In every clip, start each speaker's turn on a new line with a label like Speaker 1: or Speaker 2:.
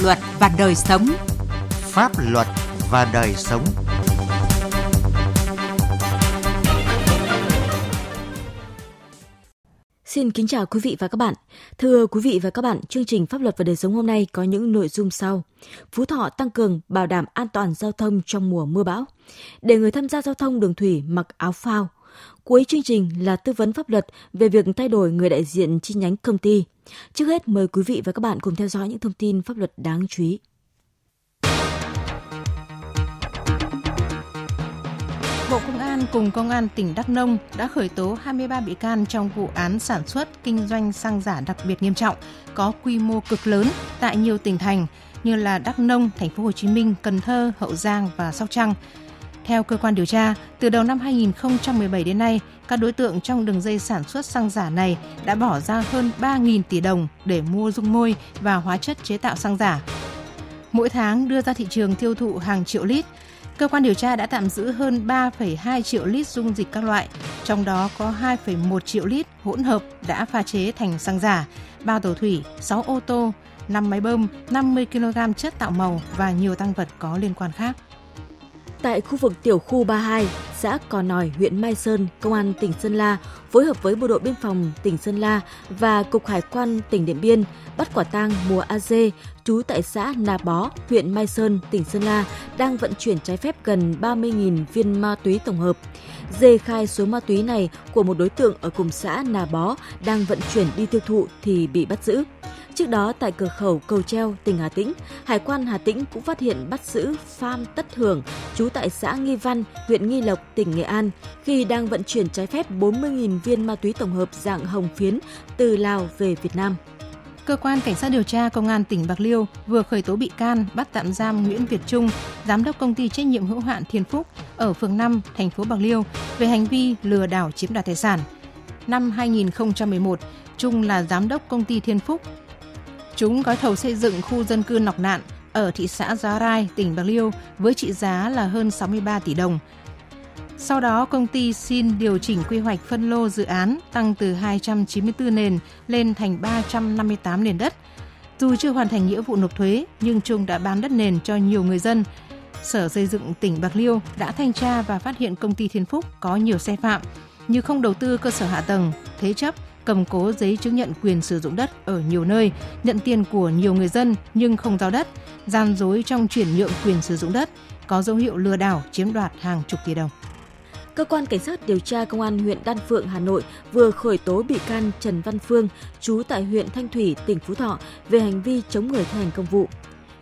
Speaker 1: luật và đời sống.
Speaker 2: Pháp luật và đời sống.
Speaker 3: Xin kính chào quý vị và các bạn. Thưa quý vị và các bạn, chương trình Pháp luật và đời sống hôm nay có những nội dung sau. Phú Thọ tăng cường bảo đảm an toàn giao thông trong mùa mưa bão. Để người tham gia giao thông đường thủy mặc áo phao. Cuối chương trình là tư vấn pháp luật về việc thay đổi người đại diện chi nhánh công ty. Trước hết mời quý vị và các bạn cùng theo dõi những thông tin pháp luật đáng chú ý.
Speaker 4: Bộ Công an cùng Công an tỉnh Đắk Nông đã khởi tố 23 bị can trong vụ án sản xuất kinh doanh xăng giả đặc biệt nghiêm trọng, có quy mô cực lớn tại nhiều tỉnh thành như là Đắk Nông, Thành phố Hồ Chí Minh, Cần Thơ, Hậu Giang và Sóc Trăng. Theo cơ quan điều tra, từ đầu năm 2017 đến nay, các đối tượng trong đường dây sản xuất xăng giả này đã bỏ ra hơn 3.000 tỷ đồng để mua dung môi và hóa chất chế tạo xăng giả. Mỗi tháng đưa ra thị trường tiêu thụ hàng triệu lít, cơ quan điều tra đã tạm giữ hơn 3,2 triệu lít dung dịch các loại, trong đó có 2,1 triệu lít hỗn hợp đã pha chế thành xăng giả, 3 tàu thủy, 6 ô tô, 5 máy bơm, 50 kg chất tạo màu và nhiều tăng vật có liên quan khác.
Speaker 3: Tại khu vực tiểu khu 32, xã Cò Nòi, huyện Mai Sơn, Công an tỉnh Sơn La phối hợp với Bộ đội Biên phòng tỉnh Sơn La và Cục Hải quan tỉnh Điện Biên bắt quả tang Mùa A Dê, trú tại xã Nà Bó, huyện Mai Sơn, tỉnh Sơn La, đang vận chuyển trái phép gần 30.000 viên ma túy tổng hợp. Dê khai số ma túy này của một đối tượng ở cùng xã Nà Bó đang vận chuyển đi tiêu thụ thì bị bắt giữ. Trước đó tại cửa khẩu Cầu Treo, tỉnh Hà Tĩnh, Hải quan Hà Tĩnh cũng phát hiện bắt giữ Phan Tất Hưởng, trú tại xã Nghi Văn, huyện Nghi Lộc, tỉnh Nghệ An, khi đang vận chuyển trái phép 40.000 viên ma túy tổng hợp dạng hồng phiến từ Lào về Việt Nam.
Speaker 4: Cơ quan Cảnh sát điều tra Công an tỉnh Bạc Liêu vừa khởi tố bị can bắt tạm giam Nguyễn Việt Trung, giám đốc công ty trách nhiệm hữu hạn Thiên Phúc ở phường 5, thành phố Bạc Liêu về hành vi lừa đảo chiếm đoạt tài sản. Năm 2011, Trung là giám đốc công ty Thiên Phúc. Chúng gói thầu xây dựng khu dân cư Nọc Nạn ở thị xã Giá Rai, tỉnh Bạc Liêu với trị giá là hơn 63 tỷ đồng. Sau đó, công ty xin điều chỉnh quy hoạch phân lô dự án tăng từ 294 nền lên thành 358 nền đất. Dù chưa hoàn thành nghĩa vụ nộp thuế, nhưng Trung đã bán đất nền cho nhiều người dân. Sở Xây dựng tỉnh Bạc Liêu đã thanh tra và phát hiện công ty Thiên Phúc có nhiều sai phạm như không đầu tư cơ sở hạ tầng, thế chấp, cầm cố giấy chứng nhận quyền sử dụng đất ở nhiều nơi, nhận tiền của nhiều người dân nhưng không giao đất, gian dối trong chuyển nhượng quyền sử dụng đất, có dấu hiệu lừa đảo chiếm đoạt hàng chục tỷ đồng.
Speaker 3: Cơ quan Cảnh sát điều tra Công an huyện Đan Phượng, Hà Nội vừa khởi tố bị can Trần Văn Phương, trú tại huyện Thanh Thủy, tỉnh Phú Thọ về hành vi chống người thi hành công vụ.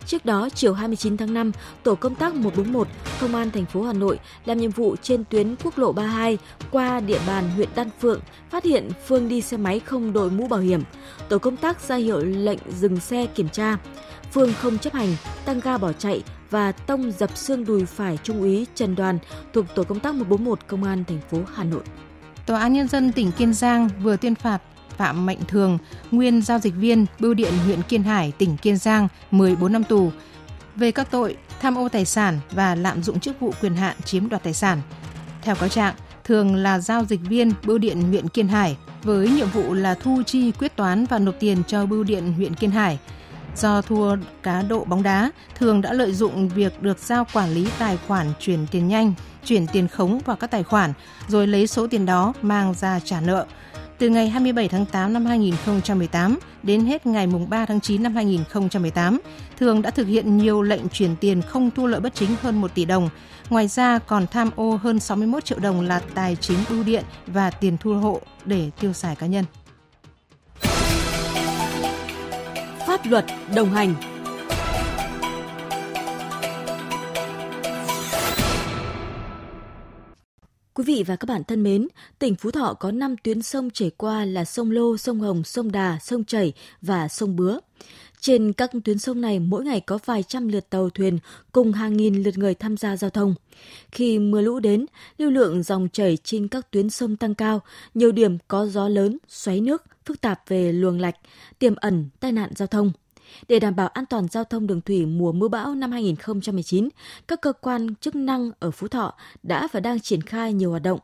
Speaker 3: Trước đó, chiều 29 tháng 5, tổ công tác 141 Công an thành phố Hà Nội làm nhiệm vụ trên tuyến quốc lộ 32 qua địa bàn huyện Đan Phượng, phát hiện Phương đi xe máy không đội mũ bảo hiểm. Tổ công tác ra hiệu lệnh dừng xe kiểm tra. Phương không chấp hành, tăng ga bỏ chạy và tông dập xương đùi phải Trung úy Trần Đoàn thuộc tổ công tác 141 Công an thành phố Hà Nội.
Speaker 4: Tòa án Nhân dân tỉnh Kiên Giang vừa tuyên phạt Phạm Mạnh Thường, nguyên giao dịch viên Bưu điện huyện Kiên Hải, tỉnh Kiên Giang 14 năm tù về các tội tham ô tài sản và lạm dụng chức vụ quyền hạn chiếm đoạt tài sản. Theo cáo trạng, Thường là giao dịch viên Bưu điện huyện Kiên Hải với nhiệm vụ là thu chi quyết toán và nộp tiền cho Bưu điện huyện Kiên Hải. Do thua cá độ bóng đá, Thường đã lợi dụng việc được giao quản lý tài khoản chuyển tiền nhanh, chuyển tiền khống vào các tài khoản, rồi lấy số tiền đó mang ra trả nợ. Từ ngày 27 tháng 8 năm 2018 đến hết ngày 3 tháng 9 năm 2018, Thường đã thực hiện nhiều lệnh chuyển tiền không thu lợi bất chính hơn 1 tỷ đồng. Ngoài ra còn tham ô hơn 61 triệu đồng là tài chính bưu điện và tiền thu hộ để tiêu xài cá nhân.
Speaker 3: Pháp luật đồng hành Quý vị và các bạn thân mến, tỉnh Phú Thọ có 5 tuyến sông chảy qua là sông Lô, sông Hồng, sông Đà, sông Chảy và sông Bứa. Trên các tuyến sông này mỗi ngày có vài trăm lượt tàu thuyền cùng hàng nghìn lượt người tham gia giao thông. Khi mưa lũ đến, lưu lượng dòng chảy trên các tuyến sông tăng cao, nhiều điểm có gió lớn, xoáy nước, phức tạp về luồng lạch, tiềm ẩn tai nạn giao thông. Để đảm bảo an toàn giao thông đường thủy mùa mưa bão năm 2019, các cơ quan chức năng ở Phú Thọ đã và đang triển khai nhiều hoạt động.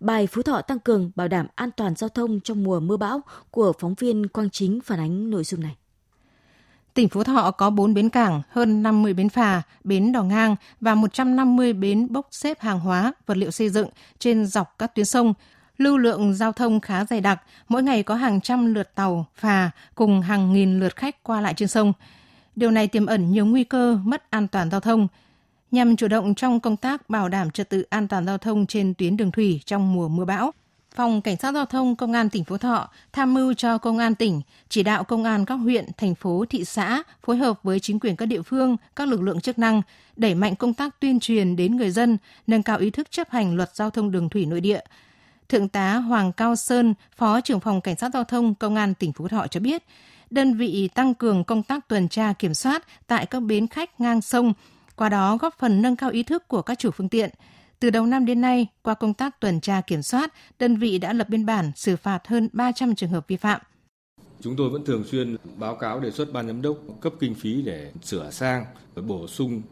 Speaker 3: Bài Phú Thọ tăng cường bảo đảm an toàn giao thông trong mùa mưa bão của phóng viên Quang Chính phản ánh nội dung này.
Speaker 4: Tỉnh Phú Thọ có 4 bến cảng, hơn 50 bến phà, bến đò ngang và 150 bến bốc xếp hàng hóa, vật liệu xây dựng trên dọc các tuyến sông. Lưu lượng giao thông khá dày đặc, mỗi ngày có hàng trăm lượt tàu, phà cùng hàng nghìn lượt khách qua lại trên sông. Điều này tiềm ẩn nhiều nguy cơ mất an toàn giao thông. Nhằm chủ động trong công tác bảo đảm trật tự an toàn giao thông trên tuyến đường thủy trong mùa mưa bão, Phòng Cảnh sát Giao thông Công an tỉnh Phú Thọ tham mưu cho Công an tỉnh chỉ đạo Công an các huyện, thành phố, thị xã phối hợp với chính quyền các địa phương, các lực lượng chức năng đẩy mạnh công tác tuyên truyền đến người dân, nâng cao ý thức chấp hành luật giao thông đường thủy nội địa. Thượng tá Hoàng Cao Sơn, Phó trưởng phòng Cảnh sát Giao thông Công an tỉnh Phú Thọ cho biết, đơn vị tăng cường công tác tuần tra kiểm soát tại các bến khách ngang sông, qua đó góp phần nâng cao ý thức của các chủ phương tiện – từ đầu năm đến nay, qua công tác tuần tra kiểm soát, đơn vị đã lập biên bản xử phạt hơn 300 trường hợp vi phạm.
Speaker 1: Chúng tôi vẫn thường xuyên báo cáo đề xuất ban giám đốc cấp kinh phí để sửa sang và bổ sung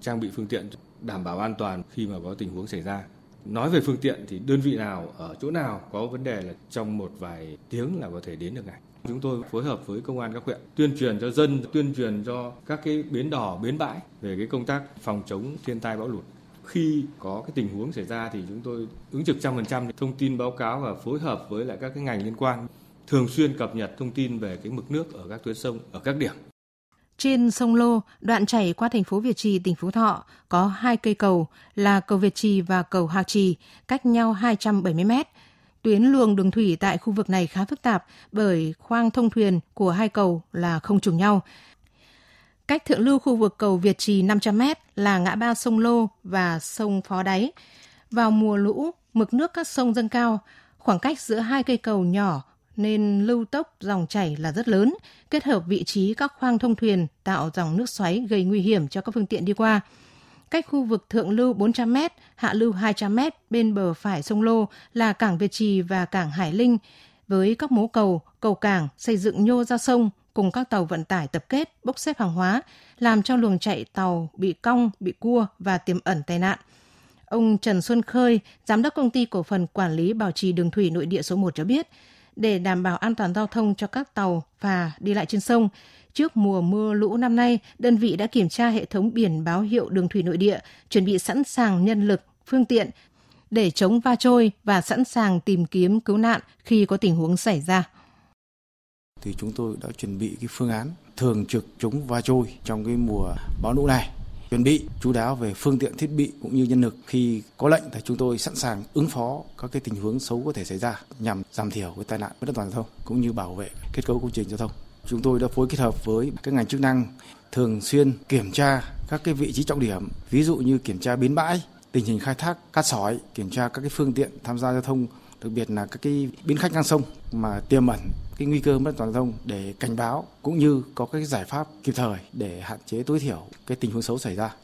Speaker 1: trang bị phương tiện đảm bảo an toàn khi mà có tình huống xảy ra. Nói về phương tiện thì đơn vị nào ở chỗ nào có vấn đề là trong một vài tiếng là có thể đến được ngay. Chúng tôi phối hợp với công an các huyện tuyên truyền cho dân, tuyên truyền cho các cái bến đò, bến bãi về cái công tác phòng chống thiên tai bão lụt khi có cái tình huống xảy ra thì chúng tôi ứng trực trăm phần trăm thông tin báo cáo và phối hợp với lại các cái ngành liên quan thường xuyên cập nhật thông tin về cái mực nước ở các tuyến sông ở các điểm.
Speaker 4: Trên sông Lô, đoạn chảy qua thành phố Việt Trì, tỉnh Phú Thọ, có hai cây cầu là cầu Việt Trì và cầu Hạc Trì, cách nhau 270 mét. Tuyến luồng đường thủy tại khu vực này khá phức tạp bởi khoang thông thuyền của hai cầu là không trùng nhau, Cách thượng lưu khu vực cầu Việt Trì 500 m là ngã ba sông Lô và sông Phó Đáy. Vào mùa lũ, mực nước các sông dâng cao, khoảng cách giữa hai cây cầu nhỏ nên lưu tốc dòng chảy là rất lớn, kết hợp vị trí các khoang thông thuyền tạo dòng nước xoáy gây nguy hiểm cho các phương tiện đi qua. Cách khu vực thượng lưu 400 m, hạ lưu 200 m bên bờ phải sông Lô là cảng Việt Trì và cảng Hải Linh với các mố cầu, cầu cảng xây dựng nhô ra sông cùng các tàu vận tải tập kết bốc xếp hàng hóa, làm cho luồng chạy tàu bị cong, bị cua và tiềm ẩn tai nạn. Ông Trần Xuân Khơi, giám đốc công ty cổ phần quản lý bảo trì đường thủy nội địa số 1 cho biết, để đảm bảo an toàn giao thông cho các tàu và đi lại trên sông, trước mùa mưa lũ năm nay, đơn vị đã kiểm tra hệ thống biển báo hiệu đường thủy nội địa, chuẩn bị sẵn sàng nhân lực, phương tiện để chống va trôi và sẵn sàng tìm kiếm cứu nạn khi có tình huống xảy ra.
Speaker 5: Thì chúng tôi đã chuẩn bị cái phương án thường trực chống va trôi trong cái mùa bão lũ này chuẩn bị, chú đáo về phương tiện thiết bị cũng như nhân lực. Khi có lệnh thì chúng tôi sẵn sàng ứng phó các cái tình huống xấu có thể xảy ra nhằm giảm thiểu cái tai nạn bất an toàn giao thông cũng như bảo vệ kết cấu công trình giao thông. Chúng tôi đã phối kết hợp với các ngành chức năng thường xuyên kiểm tra các cái vị trí trọng điểm, ví dụ như kiểm tra bến bãi, tình hình khai thác cát sỏi, kiểm tra các cái phương tiện tham gia giao thông, đặc biệt là các cái bến khách ngang sông mà tiềm ẩn cái nguy cơ mất an toàn giao thông để cảnh báo cũng như có các giải pháp kịp thời để hạn chế tối thiểu cái tình huống xấu xảy ra.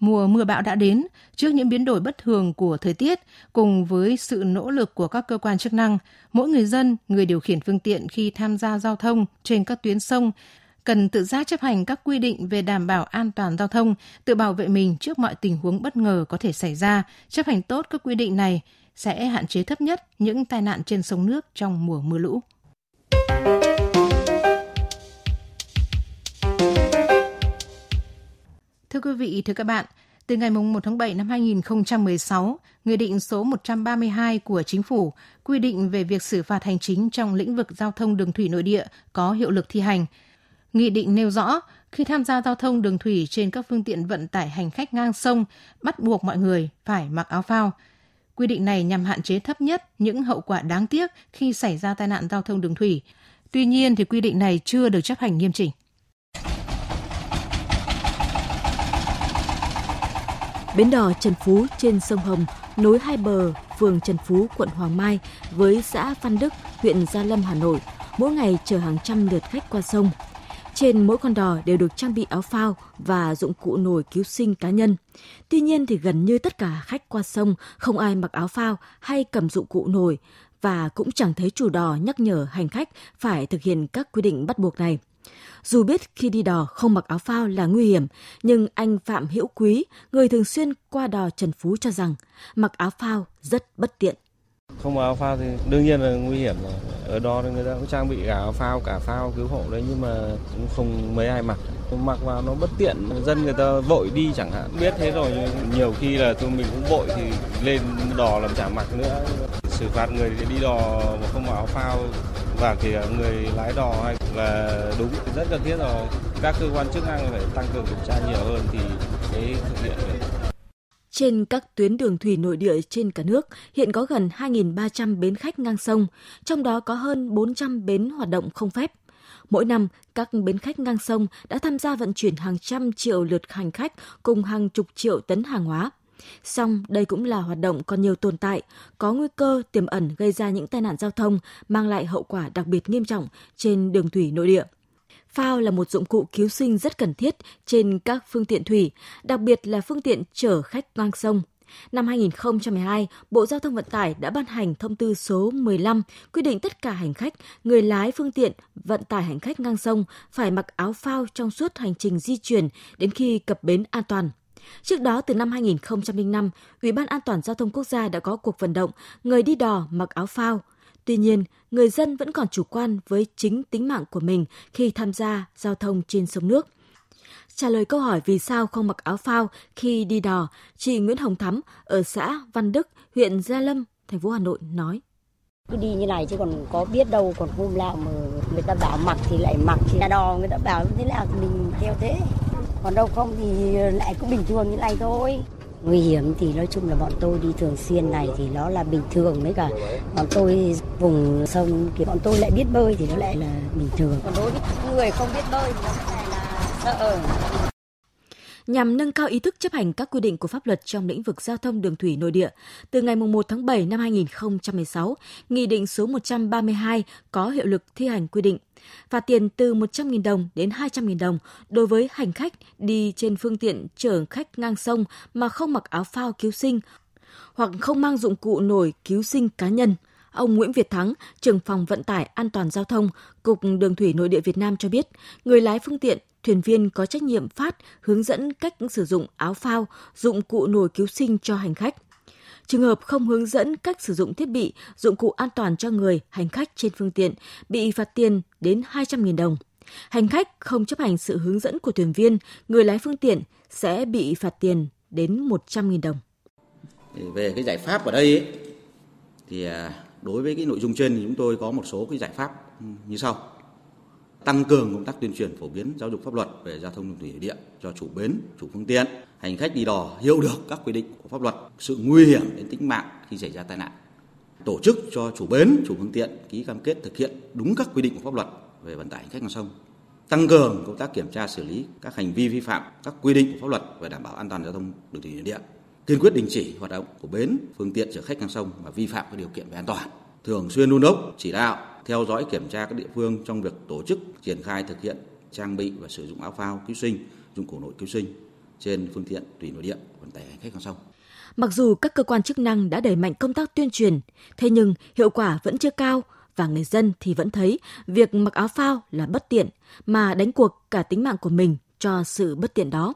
Speaker 4: Mùa mưa bão đã đến, trước những biến đổi bất thường của thời tiết cùng với sự nỗ lực của các cơ quan chức năng, mỗi người dân, người điều khiển phương tiện khi tham gia giao thông trên các tuyến sông cần tự giác chấp hành các quy định về đảm bảo an toàn giao thông, tự bảo vệ mình trước mọi tình huống bất ngờ có thể xảy ra, chấp hành tốt các quy định này sẽ hạn chế thấp nhất những tai nạn trên sông nước trong mùa mưa lũ. Thưa quý vị, thưa các bạn, từ ngày 1 tháng 7 năm 2016, Nghị định số 132 của Chính phủ quy định về việc xử phạt hành chính trong lĩnh vực giao thông đường thủy nội địa có hiệu lực thi hành. Nghị định nêu rõ, khi tham gia giao thông đường thủy trên các phương tiện vận tải hành khách ngang sông, bắt buộc mọi người phải mặc áo phao. Quy định này nhằm hạn chế thấp nhất những hậu quả đáng tiếc khi xảy ra tai nạn giao thông đường thủy. Tuy nhiên thì quy định này chưa được chấp hành nghiêm chỉnh.
Speaker 3: Bến đò Trần Phú trên sông Hồng nối hai bờ phường Trần Phú, quận Hoàng Mai với xã Văn Đức, huyện Gia Lâm, Hà Nội, mỗi ngày chở hàng trăm lượt khách qua sông. Trên mỗi con đò đều được trang bị áo phao và dụng cụ nổi cứu sinh cá nhân. Tuy nhiên thì gần như tất cả khách qua sông không ai mặc áo phao hay cầm dụng cụ nổi và cũng chẳng thấy chủ đò nhắc nhở hành khách phải thực hiện các quy định bắt buộc này. Dù biết khi đi đò không mặc áo phao là nguy hiểm, nhưng anh Phạm Hữu Quý, người thường xuyên qua đò Trần Phú cho rằng mặc áo phao rất bất tiện.
Speaker 6: Không mặc áo phao thì đương nhiên là nguy hiểm rồi. Ở đó thì người ta cũng trang bị cả áo phao cả phao cứu hộ đấy nhưng mà cũng không mấy ai mặc. Mặc vào nó bất tiện dân người ta vội đi chẳng hạn. Biết thế rồi nhiều khi là tụi mình cũng vội thì lên đò làm chả mặc nữa. Xử phạt người đi đò mà không mặc áo phao và kể người lái đò hay là đúng rất cần thiết rồi các cơ quan chức năng phải tăng cường kiểm tra nhiều hơn thì mới thực hiện được
Speaker 3: trên các tuyến đường thủy nội địa trên cả nước, hiện có gần 2.300 bến khách ngang sông, trong đó có hơn 400 bến hoạt động không phép. Mỗi năm, các bến khách ngang sông đã tham gia vận chuyển hàng trăm triệu lượt hành khách cùng hàng chục triệu tấn hàng hóa. Song đây cũng là hoạt động còn nhiều tồn tại, có nguy cơ tiềm ẩn gây ra những tai nạn giao thông, mang lại hậu quả đặc biệt nghiêm trọng trên đường thủy nội địa. Phao là một dụng cụ cứu sinh rất cần thiết trên các phương tiện thủy, đặc biệt là phương tiện chở khách ngang sông. Năm 2012, Bộ Giao thông Vận tải đã ban hành thông tư số 15 quy định tất cả hành khách, người lái phương tiện vận tải hành khách ngang sông phải mặc áo phao trong suốt hành trình di chuyển đến khi cập bến an toàn. Trước đó, từ năm 2005, Ủy ban An toàn Giao thông Quốc gia đã có cuộc vận động người đi đò mặc áo phao. Tuy nhiên, người dân vẫn còn chủ quan với chính tính mạng của mình khi tham gia giao thông trên sông nước. Trả lời câu hỏi vì sao không mặc áo phao khi đi đò, chị Nguyễn Hồng Thắm ở xã Văn Đức, huyện Gia Lâm, thành phố Hà Nội nói
Speaker 7: cứ đi như này chứ còn có biết đâu còn hôm nào mà người ta bảo mặc thì lại mặc thì đò người ta bảo thế nào thì mình theo thế còn đâu không thì lại cũng bình thường như này thôi. Nguy hiểm thì nói chung là bọn tôi đi thường xuyên này thì nó là bình thường mấy cả. Bọn tôi vùng sông thì bọn tôi lại biết bơi thì nó lại là bình thường. Còn đối với người không biết bơi thì nó lại là sợ
Speaker 3: nhằm nâng cao ý thức chấp hành các quy định của pháp luật trong lĩnh vực giao thông đường thủy nội địa. Từ ngày 1 tháng 7 năm 2016, Nghị định số 132 có hiệu lực thi hành quy định phạt tiền từ 100.000 đồng đến 200.000 đồng đối với hành khách đi trên phương tiện chở khách ngang sông mà không mặc áo phao cứu sinh hoặc không mang dụng cụ nổi cứu sinh cá nhân. Ông Nguyễn Việt Thắng, trưởng phòng vận tải an toàn giao thông, Cục Đường thủy Nội địa Việt Nam cho biết, người lái phương tiện thuyền viên có trách nhiệm phát hướng dẫn cách sử dụng áo phao, dụng cụ nổi cứu sinh cho hành khách. Trường hợp không hướng dẫn cách sử dụng thiết bị, dụng cụ an toàn cho người, hành khách trên phương tiện bị phạt tiền đến 200.000 đồng. Hành khách không chấp hành sự hướng dẫn của thuyền viên, người lái phương tiện sẽ bị phạt tiền đến 100.000 đồng.
Speaker 8: Về cái giải pháp ở đây ấy, thì à, đối với cái nội dung trên thì chúng tôi có một số cái giải pháp ừ, như sau tăng cường công tác tuyên truyền phổ biến giáo dục pháp luật về giao thông đường thủy nội địa cho chủ bến, chủ phương tiện, hành khách đi đò hiểu được các quy định của pháp luật, sự nguy hiểm đến tính mạng khi xảy ra tai nạn. Tổ chức cho chủ bến, chủ phương tiện ký cam kết thực hiện đúng các quy định của pháp luật về vận tải hành khách ngang sông. Tăng cường công tác kiểm tra xử lý các hành vi vi phạm các quy định của pháp luật về đảm bảo an toàn giao thông đường thủy nội địa. Kiên quyết đình chỉ hoạt động của bến, phương tiện chở khách ngang sông và vi phạm các điều kiện về an toàn. Thường xuyên đôn đốc, chỉ đạo theo dõi kiểm tra các địa phương trong việc tổ chức triển khai thực hiện trang bị và sử dụng áo phao cứu sinh, dụng cụ nội cứu sinh trên phương tiện thủy nội địa vận tải hành khách ngang sông.
Speaker 3: Mặc dù các cơ quan chức năng đã đẩy mạnh công tác tuyên truyền, thế nhưng hiệu quả vẫn chưa cao và người dân thì vẫn thấy việc mặc áo phao là bất tiện mà đánh cuộc cả tính mạng của mình cho sự bất tiện đó.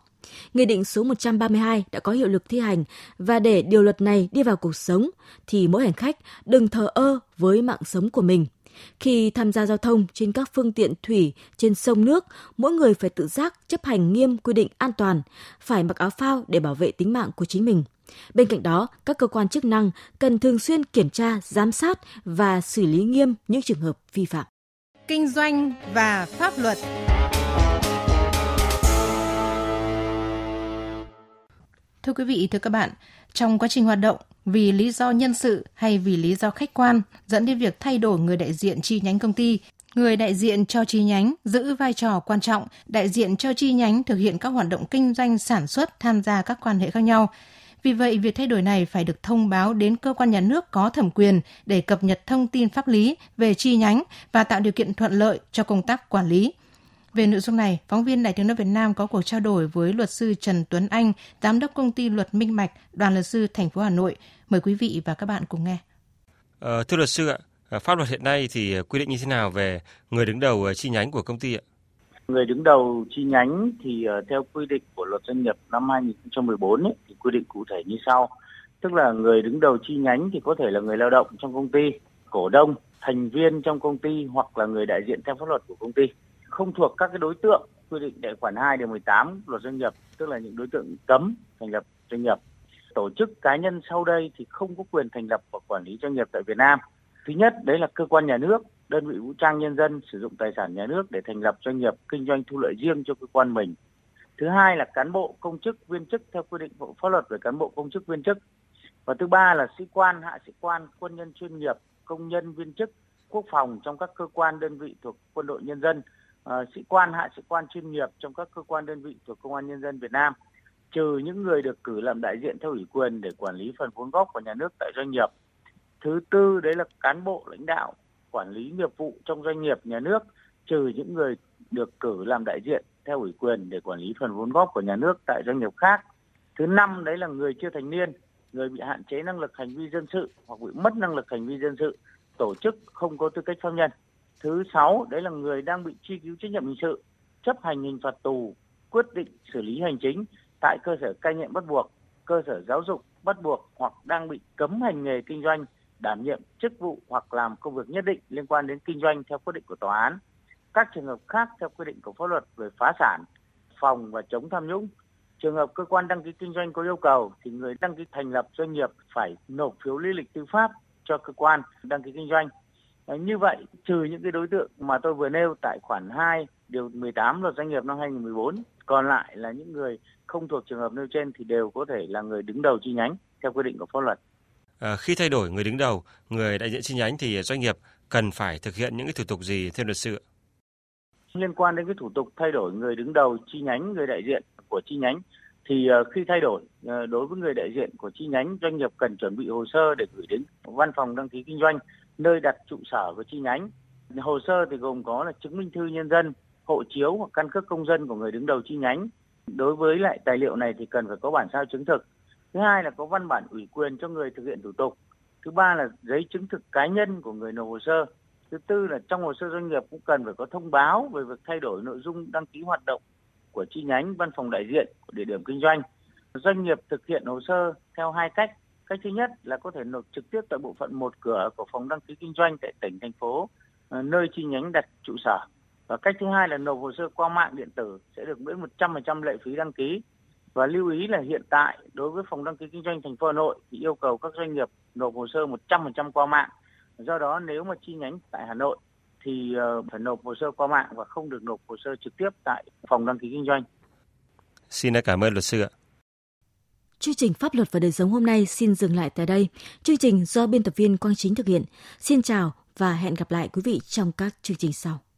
Speaker 3: Nghị định số 132 đã có hiệu lực thi hành và để điều luật này đi vào cuộc sống thì mỗi hành khách đừng thờ ơ với mạng sống của mình – khi tham gia giao thông trên các phương tiện thủy trên sông nước, mỗi người phải tự giác chấp hành nghiêm quy định an toàn, phải mặc áo phao để bảo vệ tính mạng của chính mình. Bên cạnh đó, các cơ quan chức năng cần thường xuyên kiểm tra, giám sát và xử lý nghiêm những trường hợp vi phạm.
Speaker 4: Kinh doanh và pháp luật Thưa quý vị, thưa các bạn, trong quá trình hoạt động, vì lý do nhân sự hay vì lý do khách quan dẫn đến việc thay đổi người đại diện chi nhánh công ty, người đại diện cho chi nhánh giữ vai trò quan trọng, đại diện cho chi nhánh thực hiện các hoạt động kinh doanh sản xuất tham gia các quan hệ khác nhau. Vì vậy, việc thay đổi này phải được thông báo đến cơ quan nhà nước có thẩm quyền để cập nhật thông tin pháp lý về chi nhánh và tạo điều kiện thuận lợi cho công tác quản lý. Về nội dung này, phóng viên Đài tiếng nói Việt Nam có cuộc trao đổi với luật sư Trần Tuấn Anh, giám đốc công ty luật Minh Mạch, đoàn luật sư thành phố Hà Nội. Mời quý vị và các bạn cùng nghe.
Speaker 6: À, thưa luật sư ạ, ờ, pháp luật hiện nay thì quy định như thế nào về người đứng đầu ờ, chi nhánh của công ty ạ?
Speaker 9: Người đứng đầu chi nhánh thì theo quy định của luật doanh nghiệp năm 2014 ấy, thì quy định cụ thể như sau. Tức là người đứng đầu chi nhánh thì có thể là người lao động trong công ty, cổ đông thành viên trong công ty hoặc là người đại diện theo pháp luật của công ty không thuộc các cái đối tượng quy định tại khoản 2 điều 18 luật doanh nghiệp, tức là những đối tượng cấm thành lập doanh nghiệp. Tổ chức cá nhân sau đây thì không có quyền thành lập và quản lý doanh nghiệp tại Việt Nam. Thứ nhất, đấy là cơ quan nhà nước, đơn vị vũ trang nhân dân sử dụng tài sản nhà nước để thành lập doanh nghiệp, kinh doanh thu lợi riêng cho cơ quan mình. Thứ hai là cán bộ công chức viên chức theo quy định của pháp luật về cán bộ công chức viên chức. Và thứ ba là sĩ quan, hạ sĩ quan, quân nhân chuyên nghiệp, công nhân viên chức, quốc phòng trong các cơ quan đơn vị thuộc quân đội nhân dân uh, sĩ quan hạ sĩ quan chuyên nghiệp trong các cơ quan đơn vị thuộc công an nhân dân Việt Nam trừ những người được cử làm đại diện theo ủy quyền để quản lý phần vốn góp của nhà nước tại doanh nghiệp. Thứ tư đấy là cán bộ lãnh đạo quản lý nghiệp vụ trong doanh nghiệp nhà nước trừ những người được cử làm đại diện theo ủy quyền để quản lý phần vốn góp của nhà nước tại doanh nghiệp khác. Thứ năm đấy là người chưa thành niên người bị hạn chế năng lực hành vi dân sự hoặc bị mất năng lực hành vi dân sự tổ chức không có tư cách pháp nhân thứ sáu, đấy là người đang bị truy cứu trách nhiệm hình sự, chấp hành hình phạt tù, quyết định xử lý hành chính tại cơ sở cai nghiện bắt buộc, cơ sở giáo dục bắt buộc hoặc đang bị cấm hành nghề kinh doanh, đảm nhiệm chức vụ hoặc làm công việc nhất định liên quan đến kinh doanh theo quyết định của tòa án. Các trường hợp khác theo quy định của pháp luật về phá sản, phòng và chống tham nhũng. Trường hợp cơ quan đăng ký kinh doanh có yêu cầu thì người đăng ký thành lập doanh nghiệp phải nộp phiếu lý lịch tư pháp cho cơ quan đăng ký kinh doanh như vậy trừ những cái đối tượng mà tôi vừa nêu tại khoản 2 điều 18 luật doanh nghiệp năm 2014 còn lại là những người không thuộc trường hợp nêu trên thì đều có thể là người đứng đầu chi nhánh theo quy định của pháp luật.
Speaker 10: À, khi thay đổi người đứng đầu, người đại diện chi nhánh thì doanh nghiệp cần phải thực hiện những cái thủ tục gì theo luật sư?
Speaker 9: Liên quan đến cái thủ tục thay đổi người đứng đầu chi nhánh, người đại diện của chi nhánh thì uh, khi thay đổi đối với người đại diện của chi nhánh doanh nghiệp cần chuẩn bị hồ sơ để gửi đến văn phòng đăng ký kinh doanh nơi đặt trụ sở của chi nhánh. Hồ sơ thì gồm có là chứng minh thư nhân dân, hộ chiếu hoặc căn cước công dân của người đứng đầu chi nhánh. Đối với lại tài liệu này thì cần phải có bản sao chứng thực. Thứ hai là có văn bản ủy quyền cho người thực hiện thủ tục. Thứ ba là giấy chứng thực cá nhân của người nộp hồ sơ. Thứ tư là trong hồ sơ doanh nghiệp cũng cần phải có thông báo về việc thay đổi nội dung đăng ký hoạt động của chi nhánh văn phòng đại diện của địa điểm kinh doanh. Doanh nghiệp thực hiện hồ sơ theo hai cách. Cách thứ nhất là có thể nộp trực tiếp tại bộ phận một cửa của phòng đăng ký kinh doanh tại tỉnh, thành phố, ờ, nơi chi nhánh đặt trụ sở. Và cách thứ hai là nộp hồ sơ qua mạng điện tử sẽ được miễn 100% lệ phí đăng ký. Và lưu ý là hiện tại đối với phòng đăng ký kinh doanh thành phố Hà Nội thì yêu cầu các doanh nghiệp nộp hồ sơ 100% qua mạng. Do đó nếu mà chi nhánh tại Hà Nội thì ờ, phải nộp hồ sơ qua mạng và không được nộp hồ sơ trực tiếp tại phòng đăng ký kinh doanh.
Speaker 10: Xin cảm ơn luật sư ạ.
Speaker 3: Chương trình Pháp luật và đời sống hôm nay xin dừng lại tại đây. Chương trình do biên tập viên Quang Chính thực hiện. Xin chào và hẹn gặp lại quý vị trong các chương trình sau.